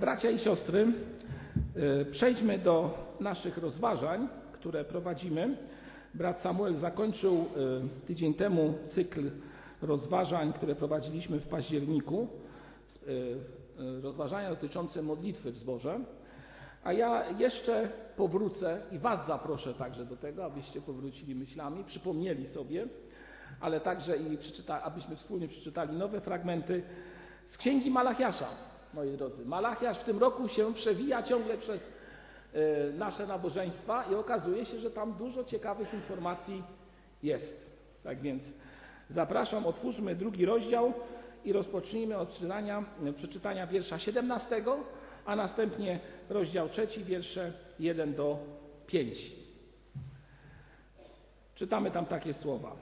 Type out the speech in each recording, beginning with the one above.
Bracia i siostry, y, przejdźmy do naszych rozważań, które prowadzimy. Brat Samuel zakończył y, tydzień temu cykl rozważań, które prowadziliśmy w październiku, y, rozważania dotyczące modlitwy w zborze. A ja jeszcze powrócę i Was zaproszę także do tego, abyście powrócili myślami, przypomnieli sobie, ale także i abyśmy wspólnie przeczytali nowe fragmenty z Księgi Malachiasza, moi drodzy. Malachiasz w tym roku się przewija ciągle przez y, nasze nabożeństwa i okazuje się, że tam dużo ciekawych informacji jest. Tak więc zapraszam, otwórzmy drugi rozdział i rozpocznijmy od przeczytania, przeczytania wiersza 17, a następnie rozdział trzeci, wiersze 1 do 5. Czytamy tam takie słowa.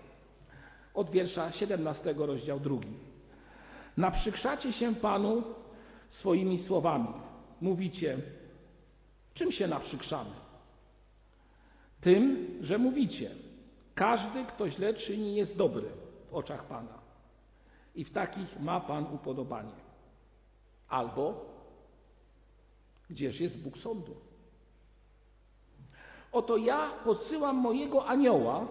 Od wiersza 17, rozdział drugi. Naprzykrzacie się Panu swoimi słowami. Mówicie, czym się naprzykrzamy? Tym, że mówicie, każdy, kto źle czyni, jest dobry w oczach Pana. I w takich ma Pan upodobanie. Albo, gdzież jest Bóg sądu? Oto ja posyłam mojego anioła,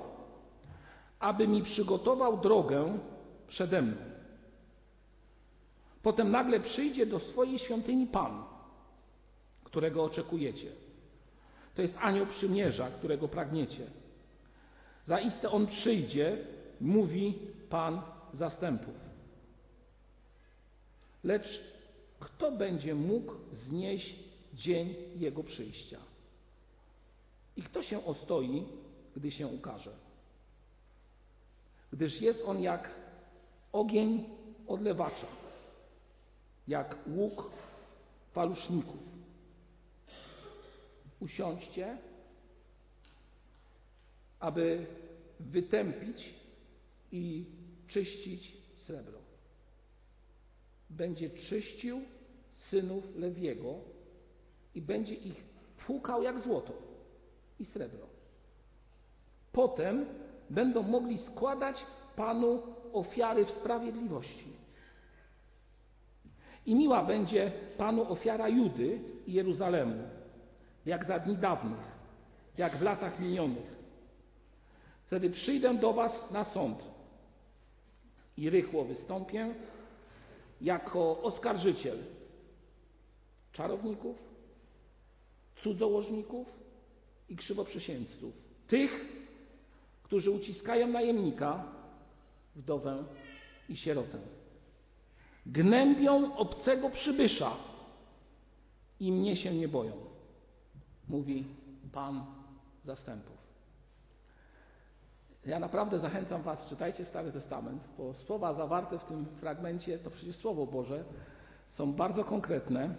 aby mi przygotował drogę przede mną. Potem nagle przyjdzie do swojej świątyni Pan, którego oczekujecie. To jest anioł przymierza, którego pragniecie. Zaiste on przyjdzie, mówi Pan zastępów. Lecz kto będzie mógł znieść dzień jego przyjścia? I kto się ostoi, gdy się ukaże? Gdyż jest on jak ogień odlewacza, jak łuk faluszników. Usiądźcie, aby wytępić i czyścić srebro. Będzie czyścił synów Lewiego i będzie ich płukał jak złoto i srebro. Potem będą mogli składać Panu ofiary w sprawiedliwości. I miła będzie Panu ofiara Judy i Jeruzalemu, jak za dni dawnych, jak w latach minionych. Wtedy przyjdę do Was na sąd i rychło wystąpię jako oskarżyciel czarowników, cudzołożników i krzywoprzysięzców. Tych, którzy uciskają najemnika, wdowę i sierotę. Gnębią obcego przybysza i mnie się nie boją, mówi Pan zastępów. Ja naprawdę zachęcam Was, czytajcie Stary Testament, bo słowa zawarte w tym fragmencie to przecież Słowo Boże są bardzo konkretne,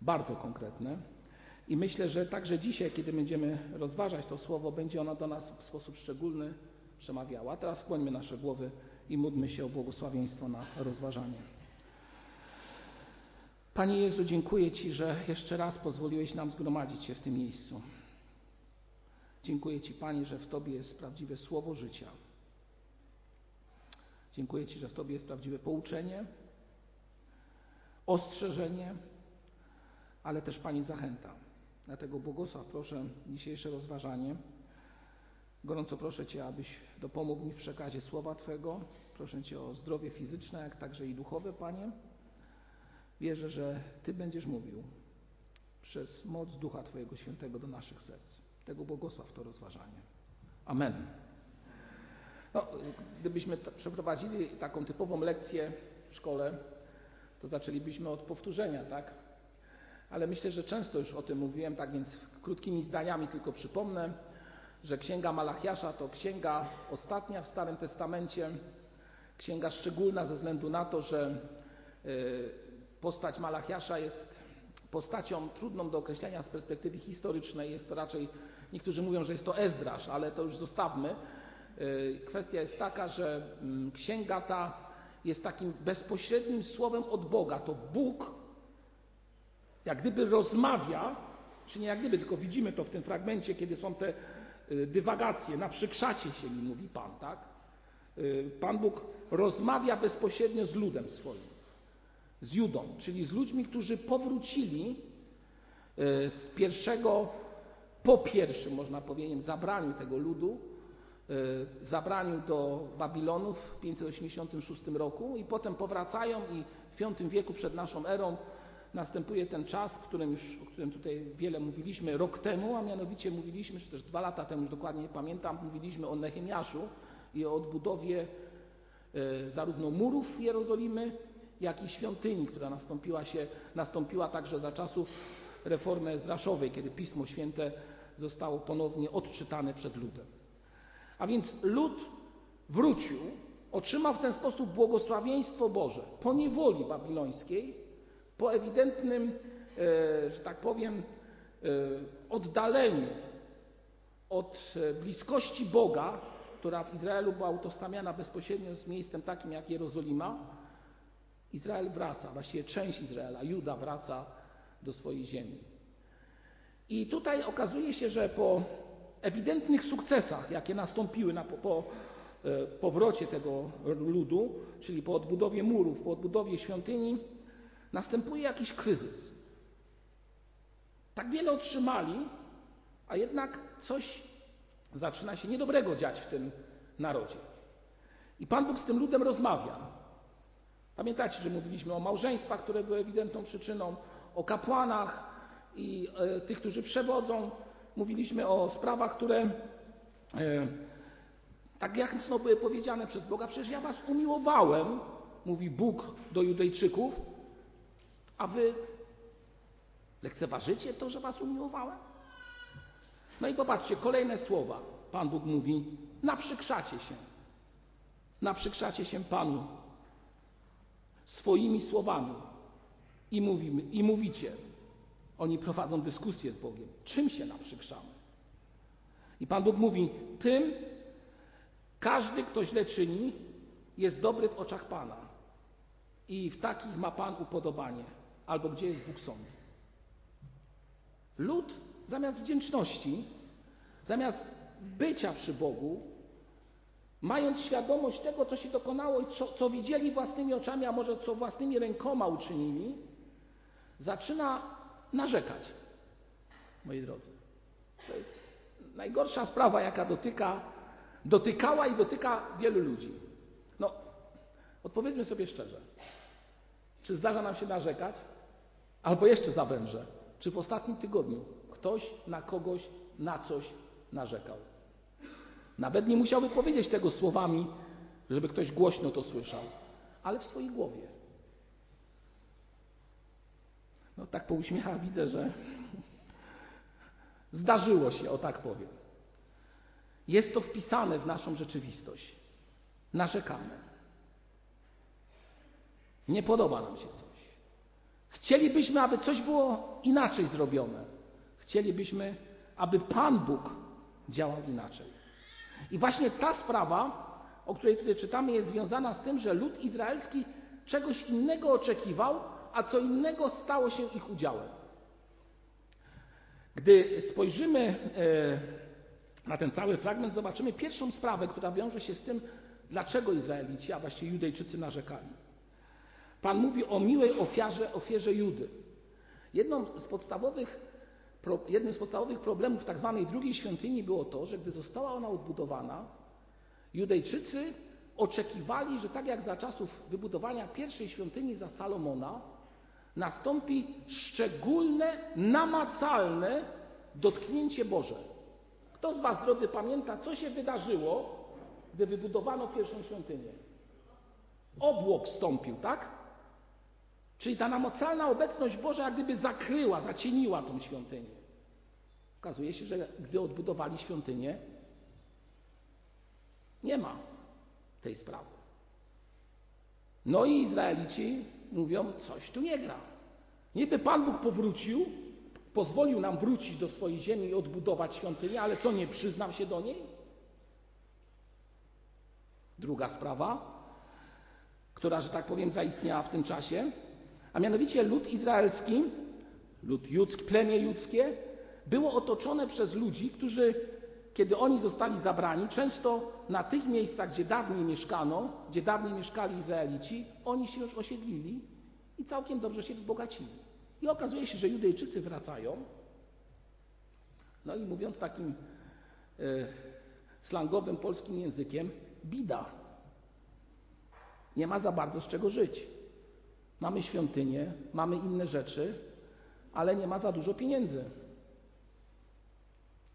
bardzo konkretne. I myślę, że także dzisiaj, kiedy będziemy rozważać to słowo, będzie ono do nas w sposób szczególny przemawiało. A teraz skłońmy nasze głowy i módlmy się o błogosławieństwo na rozważanie. Panie Jezu, dziękuję Ci, że jeszcze raz pozwoliłeś nam zgromadzić się w tym miejscu. Dziękuję Ci, Panie, że w Tobie jest prawdziwe słowo życia. Dziękuję Ci, że w Tobie jest prawdziwe pouczenie, ostrzeżenie, ale też, Panie, zachęta. Dlatego błogosław proszę dzisiejsze rozważanie. Gorąco proszę Cię, abyś dopomógł mi w przekazie słowa Twego. Proszę Cię o zdrowie fizyczne, jak także i duchowe, Panie. Wierzę, że Ty będziesz mówił przez moc Ducha Twojego Świętego do naszych serc. Tego błogosław to rozważanie. Amen. No, gdybyśmy przeprowadzili taką typową lekcję w szkole, to zaczęlibyśmy od powtórzenia, tak? Ale myślę, że często już o tym mówiłem, tak więc krótkimi zdaniami tylko przypomnę, że Księga Malachiasza to księga ostatnia w Starym Testamencie, księga szczególna ze względu na to, że y, postać Malachiasza jest postacią trudną do określenia z perspektywy historycznej. Jest to raczej, niektórzy mówią, że jest to Ezdrasz, ale to już zostawmy. Y, kwestia jest taka, że mm, księga ta jest takim bezpośrednim słowem od Boga. To Bóg jak gdyby rozmawia, czy nie jak gdyby, tylko widzimy to w tym fragmencie, kiedy są te dywagacje, na przykrzacie się mi mówi Pan, tak? Y, Pan Bóg rozmawia bezpośrednio z ludem swoim. z Judą, czyli z ludźmi, którzy powrócili e, z pierwszego, po pierwszym, można powiedzieć, zabraniu tego ludu, zabraniu do Babilonu w 586 roku i potem powracają i w V wieku przed naszą erą następuje ten czas, którym już, o którym tutaj wiele mówiliśmy rok temu, a mianowicie mówiliśmy, czy też dwa lata temu, już dokładnie nie pamiętam, mówiliśmy o Nehemiaszu i o odbudowie e, zarówno murów Jerozolimy, jak i świątyni, która nastąpiła, się, nastąpiła także za czasów reformy Ezdraszowej, kiedy Pismo Święte zostało ponownie odczytane przed ludem. A więc lud wrócił, otrzymał w ten sposób błogosławieństwo Boże po niewoli babilońskiej, po ewidentnym, e, że tak powiem, e, oddaleniu od e, bliskości Boga, która w Izraelu była utożsamiana bezpośrednio z miejscem takim jak Jerozolima, Izrael wraca, właściwie część Izraela, Juda wraca do swojej ziemi. I tutaj okazuje się, że po ewidentnych sukcesach, jakie nastąpiły na, po, po powrocie tego ludu, czyli po odbudowie murów, po odbudowie świątyni, następuje jakiś kryzys. Tak wiele otrzymali, a jednak coś zaczyna się niedobrego dziać w tym narodzie. I Pan Bóg z tym ludem rozmawia. Pamiętacie, że mówiliśmy o małżeństwach, które były ewidentną przyczyną, o kapłanach i e, tych, którzy przewodzą. Mówiliśmy o sprawach, które e, tak jasno były powiedziane przez Boga. Przecież ja was umiłowałem, mówi Bóg do Judejczyków, a wy lekceważycie to, że was umiłowałem? No i popatrzcie, kolejne słowa. Pan Bóg mówi: naprzykrzacie się. Naprzykrzacie się Panu swoimi słowami i, mówimy, i mówicie. Oni prowadzą dyskusję z Bogiem. Czym się naprzykrzamy? I Pan Bóg mówi: Tym każdy, kto źle czyni, jest dobry w oczach Pana. I w takich ma Pan upodobanie albo gdzie jest Bóg sądu. Lud zamiast wdzięczności, zamiast bycia przy Bogu, mając świadomość tego, co się dokonało i co, co widzieli własnymi oczami, a może co własnymi rękoma uczynili, zaczyna narzekać. Moi drodzy, to jest najgorsza sprawa, jaka dotyka, dotykała i dotyka wielu ludzi. No, odpowiedzmy sobie szczerze. Czy zdarza nam się narzekać? Albo jeszcze zawężę, czy w ostatnim tygodniu ktoś na kogoś, na coś narzekał? Nawet nie musiałby powiedzieć tego słowami, żeby ktoś głośno to słyszał, ale w swojej głowie. No tak po uśmiechach widzę, że zdarzyło się, o tak powiem. Jest to wpisane w naszą rzeczywistość. Narzekamy. Nie podoba nam się coś. Chcielibyśmy, aby coś było inaczej zrobione. Chcielibyśmy, aby Pan Bóg działał inaczej. I właśnie ta sprawa, o której tutaj czytamy, jest związana z tym, że lud izraelski czegoś innego oczekiwał, a co innego stało się ich udziałem. Gdy spojrzymy e, na ten cały fragment, zobaczymy pierwszą sprawę, która wiąże się z tym, dlaczego Izraelici, a właściwie Judejczycy narzekali. Pan mówi o miłej ofiarze, ofierze Judy. Jedną z podstawowych, jednym z podstawowych problemów tak zwanej drugiej świątyni było to, że gdy została ona odbudowana, Judejczycy oczekiwali, że tak jak za czasów wybudowania pierwszej świątyni za Salomona, nastąpi szczególne, namacalne dotknięcie Boże. Kto z Was, drodzy, pamięta, co się wydarzyło, gdy wybudowano pierwszą świątynię? Obłok stąpił, tak? Czyli ta namocalna obecność Boża jak gdyby zakryła, zacieniła tą świątynię. Okazuje się, że gdy odbudowali świątynię, nie ma tej sprawy. No i Izraelici mówią, coś tu nie gra. Niby Pan Bóg powrócił, pozwolił nam wrócić do swojej ziemi i odbudować świątynię, ale co, nie przyznam się do niej? Druga sprawa, która, że tak powiem, zaistniała w tym czasie, a mianowicie lud izraelski, lud judzki, plemię judzkie, było otoczone przez ludzi, którzy, kiedy oni zostali zabrani, często na tych miejscach, gdzie dawniej mieszkano, gdzie dawniej mieszkali Izraelici, oni się już osiedlili i całkiem dobrze się wzbogacili. I okazuje się, że Judejczycy wracają, no i mówiąc takim e, slangowym polskim językiem, bida. Nie ma za bardzo z czego żyć. Mamy świątynię, mamy inne rzeczy, ale nie ma za dużo pieniędzy.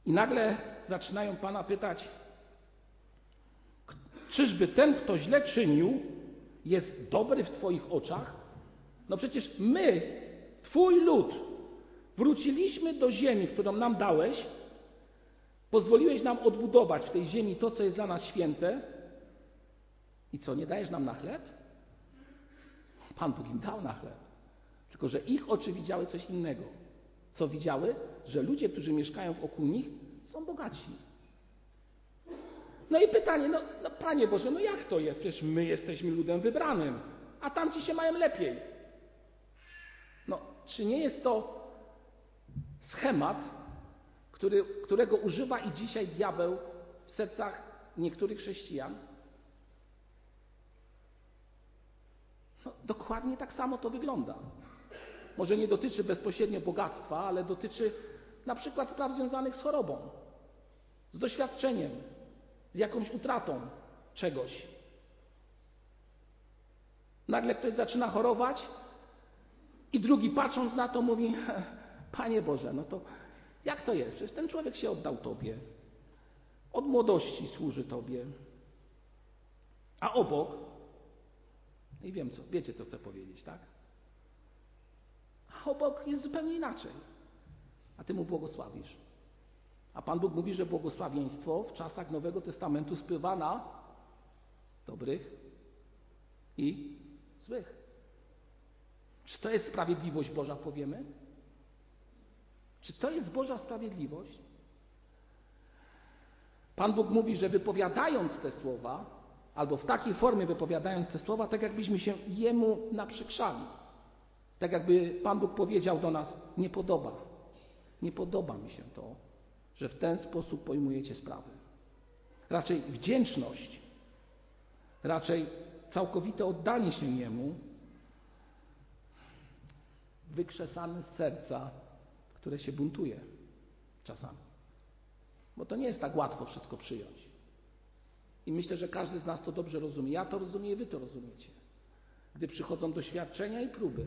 I nagle zaczynają Pana pytać, czyżby ten, kto źle czynił, jest dobry w Twoich oczach? No przecież my, Twój lud, wróciliśmy do ziemi, którą nam dałeś, pozwoliłeś nam odbudować w tej ziemi to, co jest dla nas święte. I co, nie dajesz nam na chleb? Pan Bóg im dał na chleb. Tylko, że ich oczy widziały coś innego. Co widziały? Że ludzie, którzy mieszkają wokół nich, są bogaci. No i pytanie, no, no Panie Boże, no jak to jest? Przecież my jesteśmy ludem wybranym, a tamci się mają lepiej. No, czy nie jest to schemat, który, którego używa i dzisiaj diabeł w sercach niektórych chrześcijan? No, dokładnie tak samo to wygląda. Może nie dotyczy bezpośrednio bogactwa, ale dotyczy na przykład spraw związanych z chorobą, z doświadczeniem, z jakąś utratą czegoś. Nagle ktoś zaczyna chorować i drugi patrząc na to mówi: Panie Boże, no to jak to jest? Przecież ten człowiek się oddał Tobie. Od młodości służy Tobie. A obok, i wiem co, wiecie co chcę powiedzieć, tak? A obok jest zupełnie inaczej. A Ty mu błogosławisz. A Pan Bóg mówi, że błogosławieństwo w czasach Nowego Testamentu spływa na dobrych i złych. Czy to jest sprawiedliwość Boża, powiemy? Czy to jest Boża sprawiedliwość? Pan Bóg mówi, że wypowiadając te słowa, albo w takiej formie wypowiadając te słowa, tak jakbyśmy się Jemu naprzykrzali. Tak jakby Pan Bóg powiedział do nas: Nie podoba, nie podoba mi się to, że w ten sposób pojmujecie sprawy. Raczej wdzięczność, raczej całkowite oddanie się Jemu, wykrzesane z serca, które się buntuje czasami. Bo to nie jest tak łatwo wszystko przyjąć. I myślę, że każdy z nas to dobrze rozumie. Ja to rozumiem i wy to rozumiecie. Gdy przychodzą doświadczenia i próby.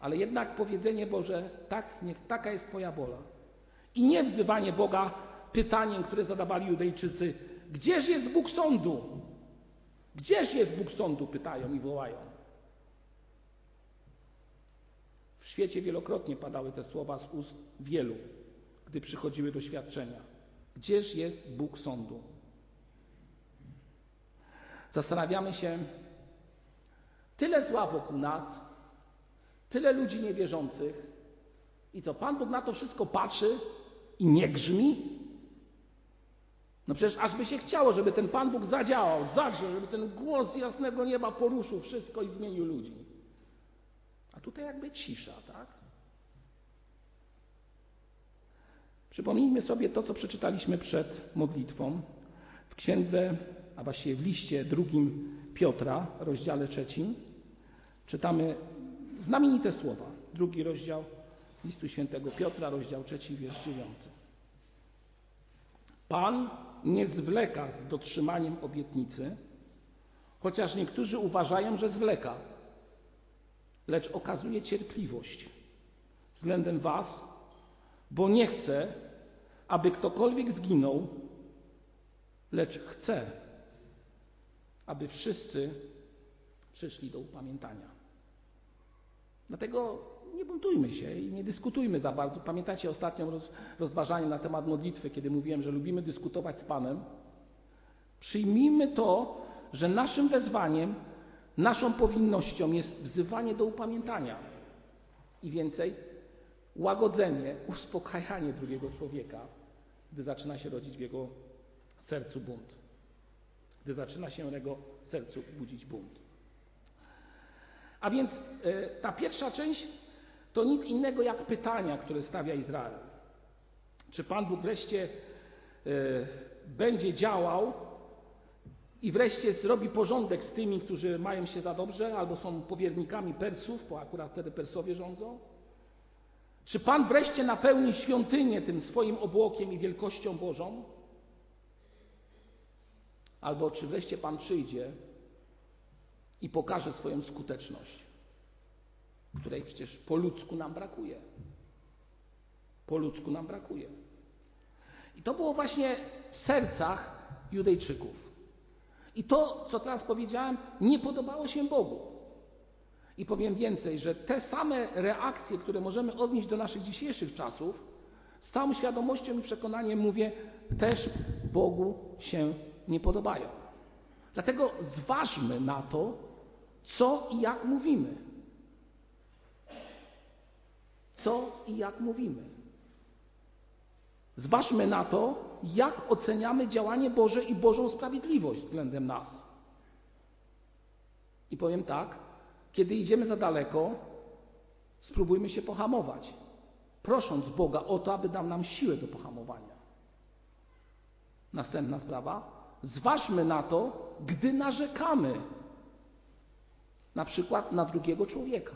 Ale jednak powiedzenie Boże, tak, niech taka jest Twoja wola. I nie wzywanie Boga pytaniem, które zadawali Judejczycy: Gdzież jest Bóg sądu? Gdzież jest Bóg sądu? pytają i wołają. W świecie wielokrotnie padały te słowa z ust wielu, gdy przychodziły doświadczenia. Gdzież jest Bóg sądu? Zastanawiamy się, tyle zła wokół nas, tyle ludzi niewierzących, i co Pan Bóg na to wszystko patrzy i nie grzmi? No przecież aż by się chciało, żeby ten Pan Bóg zadziałał, zagrzał, żeby ten głos jasnego nieba poruszył wszystko i zmienił ludzi. A tutaj jakby cisza, tak? Przypomnijmy sobie to, co przeczytaliśmy przed modlitwą w księdze, a właściwie w liście drugim Piotra, rozdziale trzecim. Czytamy znamienite słowa. Drugi rozdział listu świętego Piotra, rozdział trzeci, wiersz dziewiąty. Pan nie zwleka z dotrzymaniem obietnicy, chociaż niektórzy uważają, że zwleka, lecz okazuje cierpliwość względem Was, bo nie chce, aby ktokolwiek zginął, lecz chce, aby wszyscy przyszli do upamiętania. Dlatego nie buntujmy się i nie dyskutujmy za bardzo. Pamiętacie ostatnią roz, rozważanie na temat modlitwy, kiedy mówiłem, że lubimy dyskutować z Panem? Przyjmijmy to, że naszym wezwaniem, naszą powinnością jest wzywanie do upamiętania. I więcej, łagodzenie, uspokajanie drugiego człowieka, gdy zaczyna się rodzić w jego sercu bunt. Gdy zaczyna się w jego sercu budzić bunt. A więc e, ta pierwsza część to nic innego jak pytania, które stawia Izrael. Czy Pan Bóg wreszcie e, będzie działał i wreszcie zrobi porządek z tymi, którzy mają się za dobrze albo są powiernikami Persów, bo akurat wtedy Persowie rządzą? Czy Pan wreszcie napełni świątynię tym swoim obłokiem i wielkością Bożą? Albo czy wreszcie Pan przyjdzie i pokaże swoją skuteczność, której przecież po ludzku nam brakuje. Po ludzku nam brakuje. I to było właśnie w sercach Judejczyków. I to, co teraz powiedziałem, nie podobało się Bogu. I powiem więcej, że te same reakcje, które możemy odnieść do naszych dzisiejszych czasów, z całą świadomością i przekonaniem mówię, też Bogu się nie podobają. Dlatego zważmy na to, co i jak mówimy. Co i jak mówimy. Zważmy na to, jak oceniamy działanie Boże i Bożą sprawiedliwość względem nas. I powiem tak, kiedy idziemy za daleko, spróbujmy się pohamować, prosząc Boga o to, aby dał nam siłę do pohamowania. Następna sprawa. Zważmy na to, gdy narzekamy, na przykład na drugiego człowieka.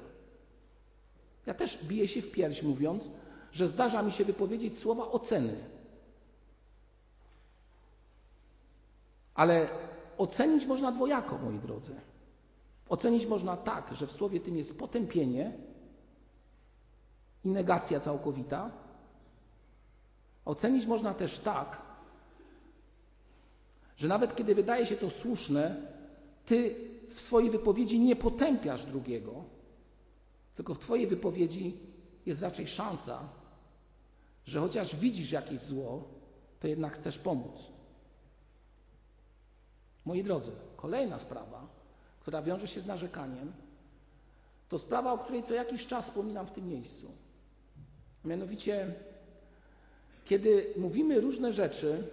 Ja też biję się w pierś, mówiąc, że zdarza mi się wypowiedzieć słowa oceny. Ale ocenić można dwojako, moi drodzy. Ocenić można tak, że w słowie tym jest potępienie i negacja całkowita. Ocenić można też tak, że nawet kiedy wydaje się to słuszne, ty w swojej wypowiedzi nie potępiasz drugiego, tylko w twojej wypowiedzi jest raczej szansa, że chociaż widzisz jakieś zło, to jednak chcesz pomóc. Moi drodzy, kolejna sprawa, która wiąże się z narzekaniem, to sprawa, o której co jakiś czas wspominam w tym miejscu. Mianowicie, kiedy mówimy różne rzeczy,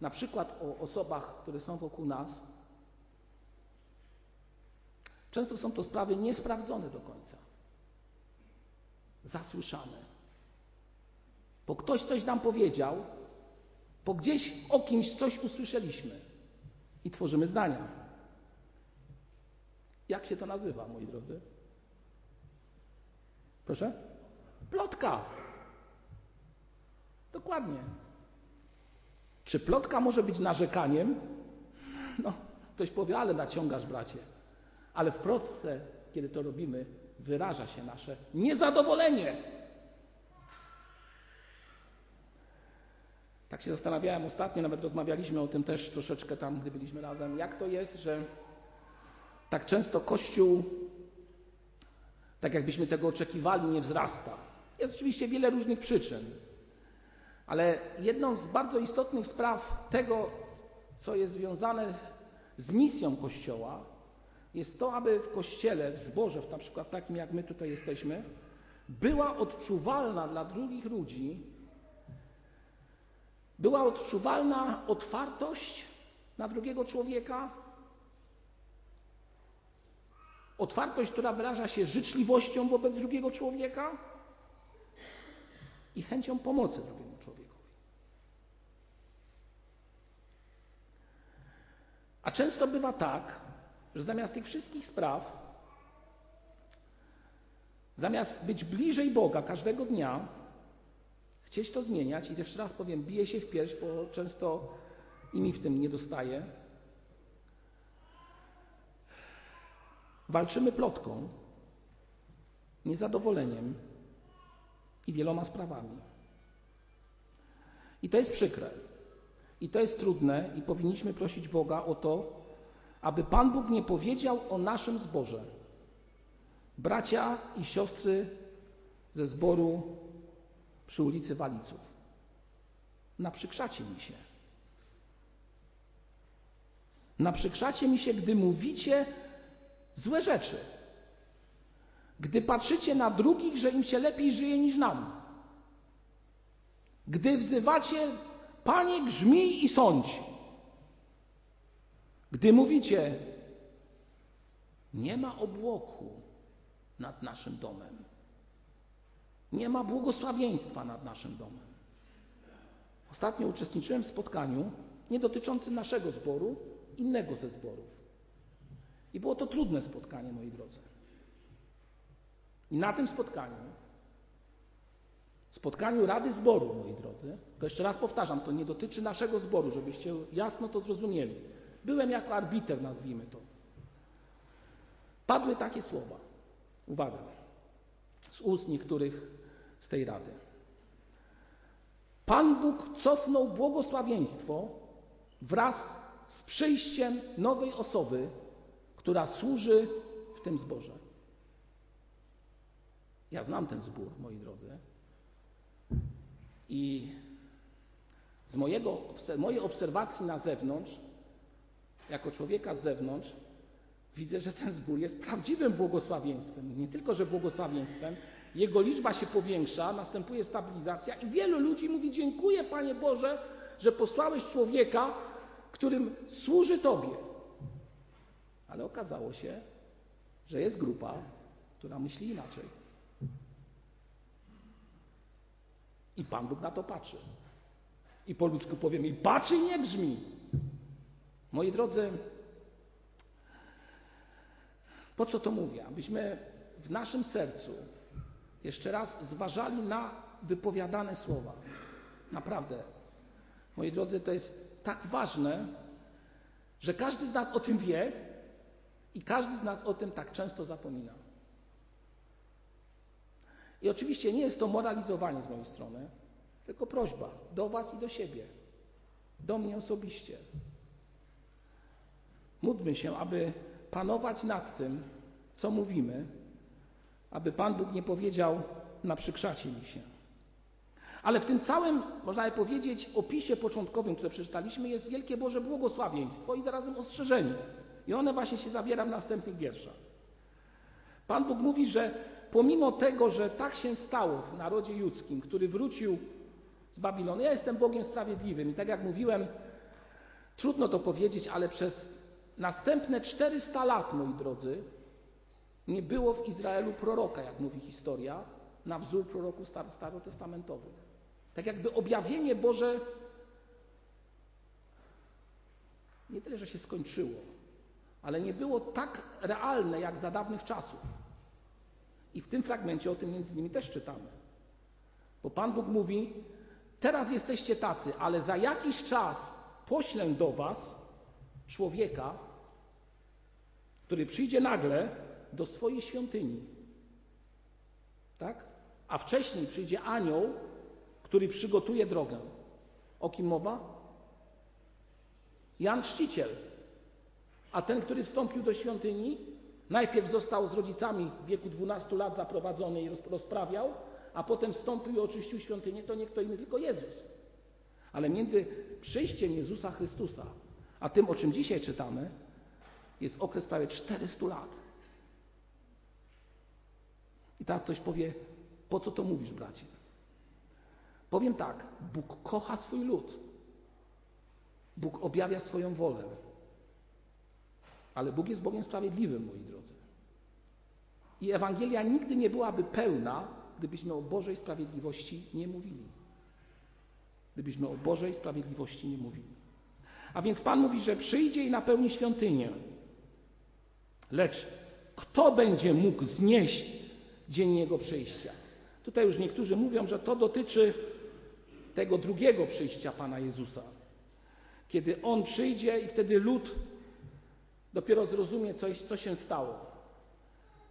na przykład o osobach, które są wokół nas, często są to sprawy niesprawdzone do końca, zasłyszane. Bo ktoś coś nam powiedział, bo gdzieś o kimś coś usłyszeliśmy i tworzymy zdania. Jak się to nazywa, moi drodzy? Proszę? Plotka. Dokładnie. Czy plotka może być narzekaniem? No, ktoś powie, ale naciągasz, bracie. Ale w plotce, kiedy to robimy, wyraża się nasze niezadowolenie. Tak się zastanawiałem ostatnio, nawet rozmawialiśmy o tym też troszeczkę tam, gdy byliśmy razem, jak to jest, że tak często Kościół, tak jakbyśmy tego oczekiwali, nie wzrasta. Jest oczywiście wiele różnych przyczyn, ale jedną z bardzo istotnych spraw tego, co jest związane z misją Kościoła, jest to, aby w Kościele, w zborze, na przykład takim jak my tutaj jesteśmy, była odczuwalna dla drugich ludzi, była odczuwalna otwartość na drugiego człowieka, otwartość, która wyraża się życzliwością wobec drugiego człowieka i chęcią pomocy drugiemu A często bywa tak, że zamiast tych wszystkich spraw, zamiast być bliżej Boga każdego dnia, chcieć to zmieniać, i jeszcze raz powiem, bije się w pierś, bo często i mi w tym nie dostaje, walczymy plotką, niezadowoleniem i wieloma sprawami. I to jest przykre. I to jest trudne i powinniśmy prosić Boga o to, aby Pan Bóg nie powiedział o naszym zborze. Bracia i siostry ze zboru przy ulicy Waliców. Naprzykrzacie mi się. Naprzykrzacie mi się, gdy mówicie złe rzeczy. Gdy patrzycie na drugich, że im się lepiej żyje niż nam. Gdy wzywacie, Panie, grzmi i sądź. Gdy mówicie, nie ma obłoku nad naszym domem. Nie ma błogosławieństwa nad naszym domem. Ostatnio uczestniczyłem w spotkaniu nie dotyczącym naszego zboru, innego ze zborów. I było to trudne spotkanie, moi drodzy. I na tym spotkaniu, spotkaniu Rady Zboru, moi drodzy, to jeszcze raz powtarzam, to nie dotyczy naszego zboru, żebyście jasno to zrozumieli. Byłem jako arbiter, nazwijmy to. Padły takie słowa. Uwaga. Z ust niektórych z tej rady. Pan Bóg cofnął błogosławieństwo wraz z przyjściem nowej osoby, która służy w tym zborze. Ja znam ten zbór, moi drodzy. I z mojego, mojej obserwacji na zewnątrz, jako człowieka z zewnątrz, widzę, że ten zbór jest prawdziwym błogosławieństwem. Nie tylko, że błogosławieństwem, jego liczba się powiększa, następuje stabilizacja i wielu ludzi mówi: Dziękuję, Panie Boże, że posłałeś człowieka, którym służy Tobie. Ale okazało się, że jest grupa, która myśli inaczej. I Pan Bóg na to patrzy. I po ludzku powiem, i patrzy i nie grzmi. Moi drodzy, po co to mówię? Abyśmy w naszym sercu jeszcze raz zważali na wypowiadane słowa. Naprawdę. Moi drodzy, to jest tak ważne, że każdy z nas o tym wie i każdy z nas o tym tak często zapomina. I oczywiście nie jest to moralizowanie z mojej strony, tylko prośba do Was i do siebie, do mnie osobiście. Módlmy się, aby panować nad tym, co mówimy, aby Pan Bóg nie powiedział, naprzykrzacie mi się. Ale w tym całym, można by powiedzieć, opisie początkowym, które przeczytaliśmy, jest wielkie Boże błogosławieństwo i zarazem ostrzeżenie. I one właśnie się zawiera w następnych wierszach. Pan Bóg mówi, że pomimo tego, że tak się stało w narodzie judzkim, który wrócił z Babilonu, ja jestem Bogiem sprawiedliwym i tak jak mówiłem, trudno to powiedzieć, ale przez następne 400 lat, moi drodzy, nie było w Izraelu proroka, jak mówi historia, na wzór proroków star starotestamentowych. Tak jakby objawienie Boże nie tyle, że się skończyło, ale nie było tak realne jak za dawnych czasów. I w tym fragmencie o tym między innymi też czytamy. Bo Pan Bóg mówi: Teraz jesteście tacy, ale za jakiś czas poślę do Was człowieka, który przyjdzie nagle do swojej świątyni. Tak? A wcześniej przyjdzie anioł, który przygotuje drogę. O kim mowa? Jan Chrzciciel. A ten, który wstąpił do świątyni, najpierw został z rodzicami w wieku 12 lat zaprowadzony i rozprawiał, a potem wstąpił i oczyścił świątynię, to nie kto inny, tylko Jezus. Ale między przyjściem Jezusa Chrystusa, a tym, o czym dzisiaj czytamy, jest okres prawie 400 lat. I teraz ktoś powie, po co to mówisz, bracie? Powiem tak, Bóg kocha swój lud. Bóg objawia swoją wolę. Ale Bóg jest Bogiem sprawiedliwym, moi drodzy. I Ewangelia nigdy nie byłaby pełna, gdybyśmy o Bożej sprawiedliwości nie mówili. Gdybyśmy o Bożej sprawiedliwości nie mówili. A więc Pan mówi, że przyjdzie i napełni świątynię. Lecz kto będzie mógł znieść dzień Jego przyjścia? Tutaj już niektórzy mówią, że to dotyczy tego drugiego przyjścia Pana Jezusa. Kiedy On przyjdzie i wtedy lud dopiero zrozumie coś, co się stało.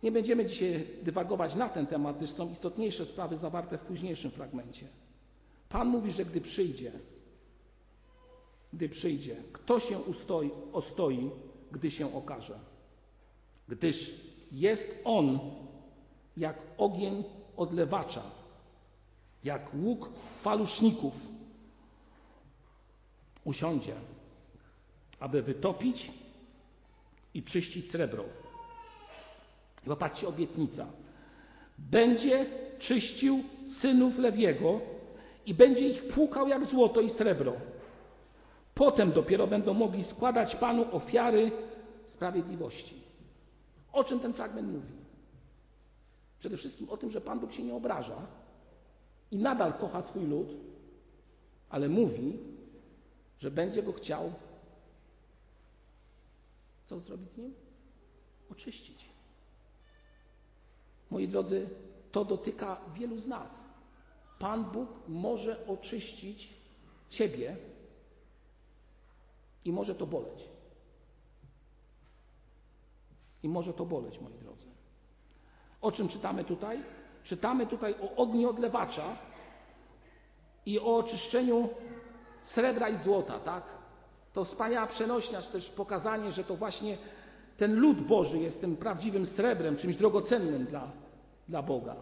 Nie będziemy dzisiaj dywagować na ten temat, gdyż są istotniejsze sprawy zawarte w późniejszym fragmencie. Pan mówi, że gdy przyjdzie, gdy przyjdzie, kto się ustoi, ostoi, gdy się okaże. Gdyż jest On jak ogień odlewacza, jak łuk faluszników. Usiądzie, aby wytopić i czyścić srebro. I popatrzcie, obietnica. Będzie czyścił synów Lewiego i będzie ich płukał jak złoto i srebro. Potem dopiero będą mogli składać Panu ofiary sprawiedliwości. O czym ten fragment mówi? Przede wszystkim o tym, że Pan Bóg się nie obraża i nadal kocha swój lud, ale mówi, że będzie go chciał Co zrobić z nim? Oczyścić. Moi drodzy, to dotyka wielu z nas. Pan Bóg może oczyścić Ciebie i może to boleć. I może to boleć, moi drodzy. O czym czytamy tutaj? Czytamy tutaj o ogniu odlewacza i o oczyszczeniu srebra i złota, tak? To wspaniała przenośnia, też pokazanie, że to właśnie ten lud Boży jest tym prawdziwym srebrem, czymś drogocennym dla, dla Boga.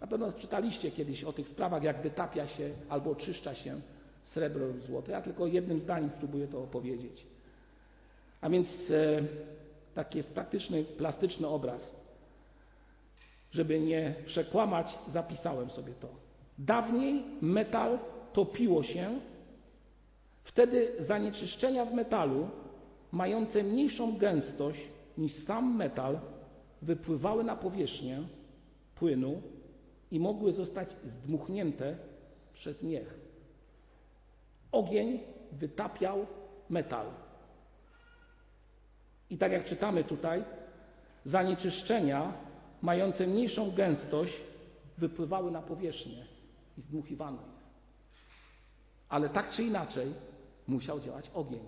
Na pewno czytaliście kiedyś o tych sprawach, jak wytapia się albo oczyszcza się srebro lub złoto. Ja tylko jednym zdaniem spróbuję to opowiedzieć. A więc e, taki jest praktyczny, plastyczny obraz. Żeby nie przekłamać, zapisałem sobie to. Dawniej metal topiło się, wtedy zanieczyszczenia w metalu, mające mniejszą gęstość niż sam metal, wypływały na powierzchnię płynu i mogły zostać zdmuchnięte przez miech. Ogień wytapiał metal. I tak jak czytamy tutaj, zanieczyszczenia mające mniejszą gęstość wypływały na powierzchnię i zdmuchiwano je. Ale tak czy inaczej musiał działać ogień.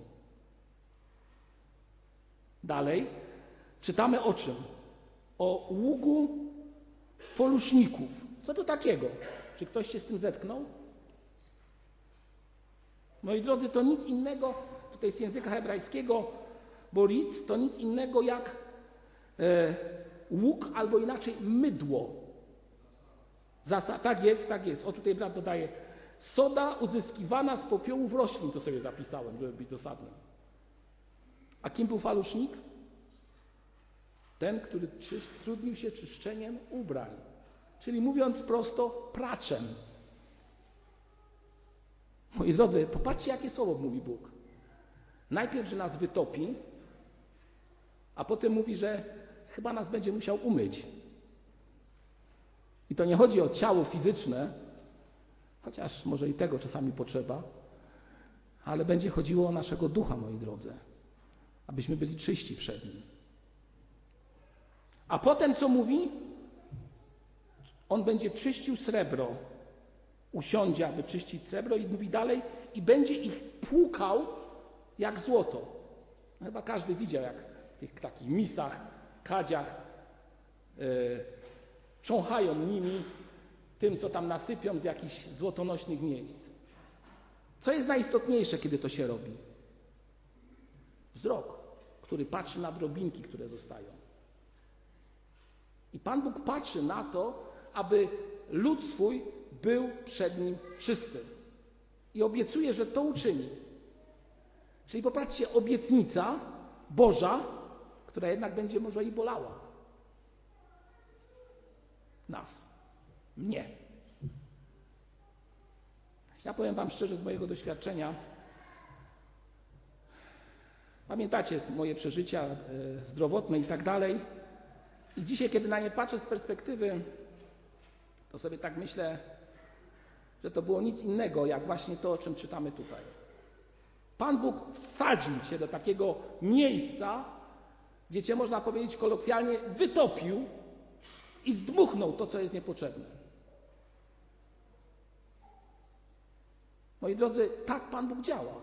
Dalej czytamy o czym? O ługu foluszników. Co to takiego? Czy ktoś się z tym zetknął? Moi drodzy, to nic innego, tutaj z języka hebrajskiego, borit, to nic innego jak e, łuk albo inaczej mydło. Zasa, tak jest, tak jest. O tutaj brat dodaje, soda uzyskiwana z popiołów roślin, to sobie zapisałem, żeby być dosadnym. A kim był falusznik? Ten, który trudnił się czyszczeniem ubrań. Czyli mówiąc prosto, praczem. Moi drodzy, popatrzcie, jakie słowo mówi Bóg. Najpierw, że nas wytopi, a potem mówi, że chyba nas będzie musiał umyć. I to nie chodzi o ciało fizyczne, chociaż może i tego czasami potrzeba, ale będzie chodziło o naszego ducha, moi drodzy, abyśmy byli czyści przed Nim. A potem co mówi? On będzie czyścił srebro, usiądzie, aby czyścić srebro i mówi dalej i będzie ich płukał jak złoto. No chyba każdy widział, jak w tych takich misach, kadziach yy, cząchają nimi tym, co tam nasypią z jakichś złotonośnych miejsc. Co jest najistotniejsze, kiedy to się robi? Wzrok, który patrzy na drobinki, które zostają. I Pan Bóg patrzy na to, aby lud swój był przed nim czysty. I obiecuje, że to uczyni. Czyli popatrzcie, obietnica Boża, która jednak będzie może i bolała. Nas. Mnie. Ja powiem Wam szczerze z mojego doświadczenia. Pamiętacie moje przeżycia e, zdrowotne i tak dalej. I dzisiaj, kiedy na nie patrzę z perspektywy, to sobie tak myślę, że to było nic innego, jak właśnie to, o czym czytamy tutaj. Pan Bóg wsadził cię do takiego miejsca, gdzie cię, można powiedzieć kolokwialnie, wytopił i zdmuchnął to, co jest niepotrzebne. Moi drodzy, tak Pan Bóg działa.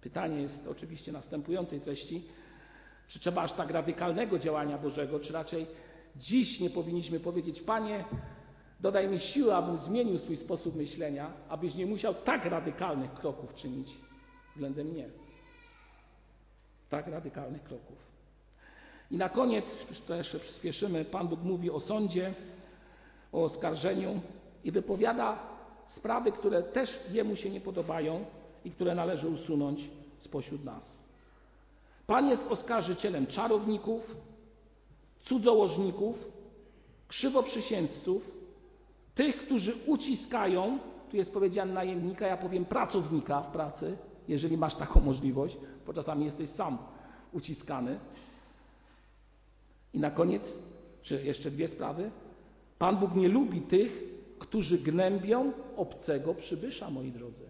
Pytanie jest oczywiście następującej treści: czy trzeba aż tak radykalnego działania Bożego, czy raczej dziś nie powinniśmy powiedzieć: Panie, dodaj mi siły, abym zmienił swój sposób myślenia, abyś nie musiał tak radykalnych kroków czynić względem mnie. Tak radykalnych kroków. I na koniec, jeszcze przyspieszymy, Pan Bóg mówi o sądzie, o oskarżeniu i wypowiada sprawy, które też Jemu się nie podobają i które należy usunąć spośród nas. Pan jest oskarżycielem czarowników, cudzołożników, krzywoprzysięzców, tych, którzy uciskają, tu jest powiedziane najemnika, ja powiem pracownika w pracy, jeżeli masz taką możliwość, bo czasami jesteś sam uciskany. I na koniec, czy jeszcze dwie sprawy. Pan Bóg nie lubi tych, którzy gnębią obcego przybysza, moi drodzy.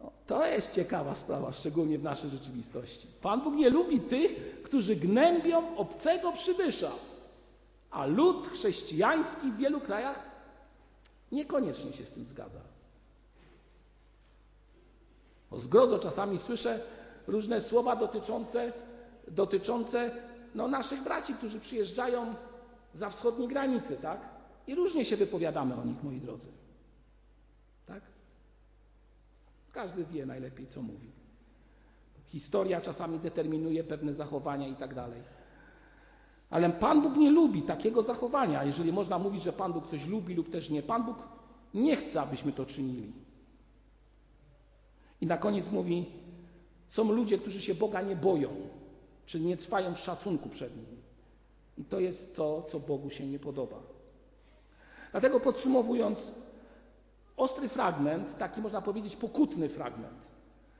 No, to jest ciekawa sprawa, szczególnie w naszej rzeczywistości. Pan Bóg nie lubi tych, którzy gnębią obcego przybysza, a lud chrześcijański w wielu krajach niekoniecznie się z tym zgadza. O zgrozo czasami słyszę różne słowa dotyczące, dotyczące no, naszych braci, którzy przyjeżdżają za wschodniej granicy, tak? I różnie się wypowiadamy o nich, moi drodzy. Tak? Każdy wie najlepiej, co mówi. Historia czasami determinuje pewne zachowania i tak dalej. Ale Pan Bóg nie lubi takiego zachowania, jeżeli można mówić, że Pan Bóg coś lubi lub też nie. Pan Bóg nie chce, abyśmy to czynili. I na koniec mówi: Są ludzie, którzy się Boga nie boją, czyli nie trwają w szacunku przed Nim. I to jest to, co Bogu się nie podoba. Dlatego podsumowując, ostry fragment, taki można powiedzieć pokutny fragment,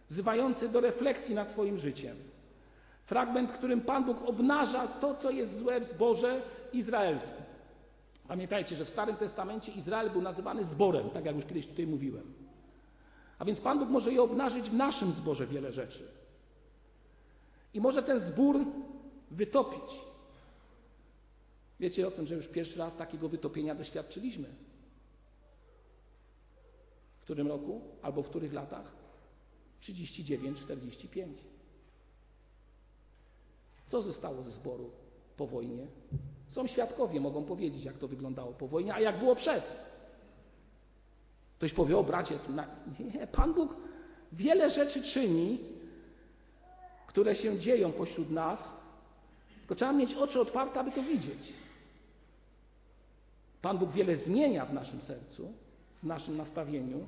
wzywający do refleksji nad swoim życiem. Fragment, którym Pan Bóg obnaża to, co jest złe w zborze izraelskim. Pamiętajcie, że w Starym Testamencie Izrael był nazywany zborem, tak jak już kiedyś tutaj mówiłem. A więc Pan Bóg może je obnażyć w naszym zborze wiele rzeczy. I może ten zbór wytopić. Wiecie o tym, że już pierwszy raz takiego wytopienia doświadczyliśmy. W którym roku albo w których latach? 39, 45. Co zostało ze zboru po wojnie? Są świadkowie, mogą powiedzieć, jak to wyglądało po wojnie, a jak było przed. Ktoś powie, o bracie, nie, Pan Bóg wiele rzeczy czyni, które się dzieją pośród nas, tylko trzeba mieć oczy otwarte, aby to widzieć. Pan Bóg wiele zmienia w naszym sercu, w naszym nastawieniu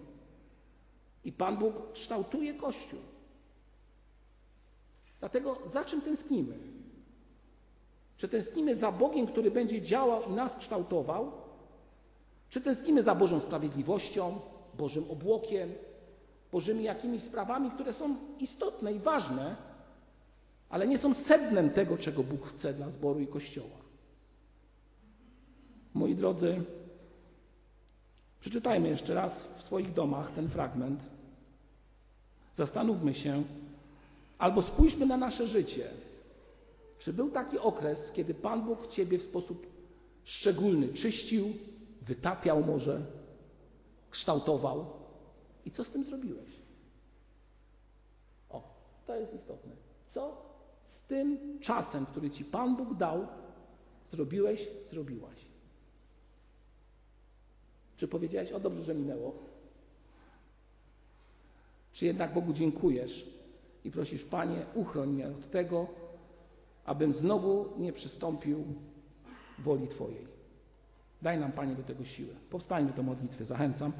i Pan Bóg kształtuje Kościół. Dlatego za czym tęsknimy? Czy tęsknimy za Bogiem, który będzie działał i nas kształtował? Czy tęsknimy za Bożą sprawiedliwością, Bożym obłokiem, Bożymi jakimiś sprawami, które są istotne i ważne, ale nie są sednem tego, czego Bóg chce dla zboru i Kościoła? Moi drodzy, przeczytajmy jeszcze raz w swoich domach ten fragment. Zastanówmy się, albo spójrzmy na nasze życie. Czy był taki okres, kiedy Pan Bóg Ciebie w sposób szczególny czyścił, wytapiał może, kształtował? I co z tym zrobiłeś? O, to jest istotne. Co z tym czasem, który Ci Pan Bóg dał, zrobiłeś, zrobiłaś? Czy powiedziałeś, o dobrze, że minęło? Czy jednak Bogu dziękujesz i prosisz, Panie, uchroń mnie od tego, abym znowu nie przystąpił woli Twojej. Daj nam, Panie, do tego siłę. Powstańmy do modlitwy, zachęcam.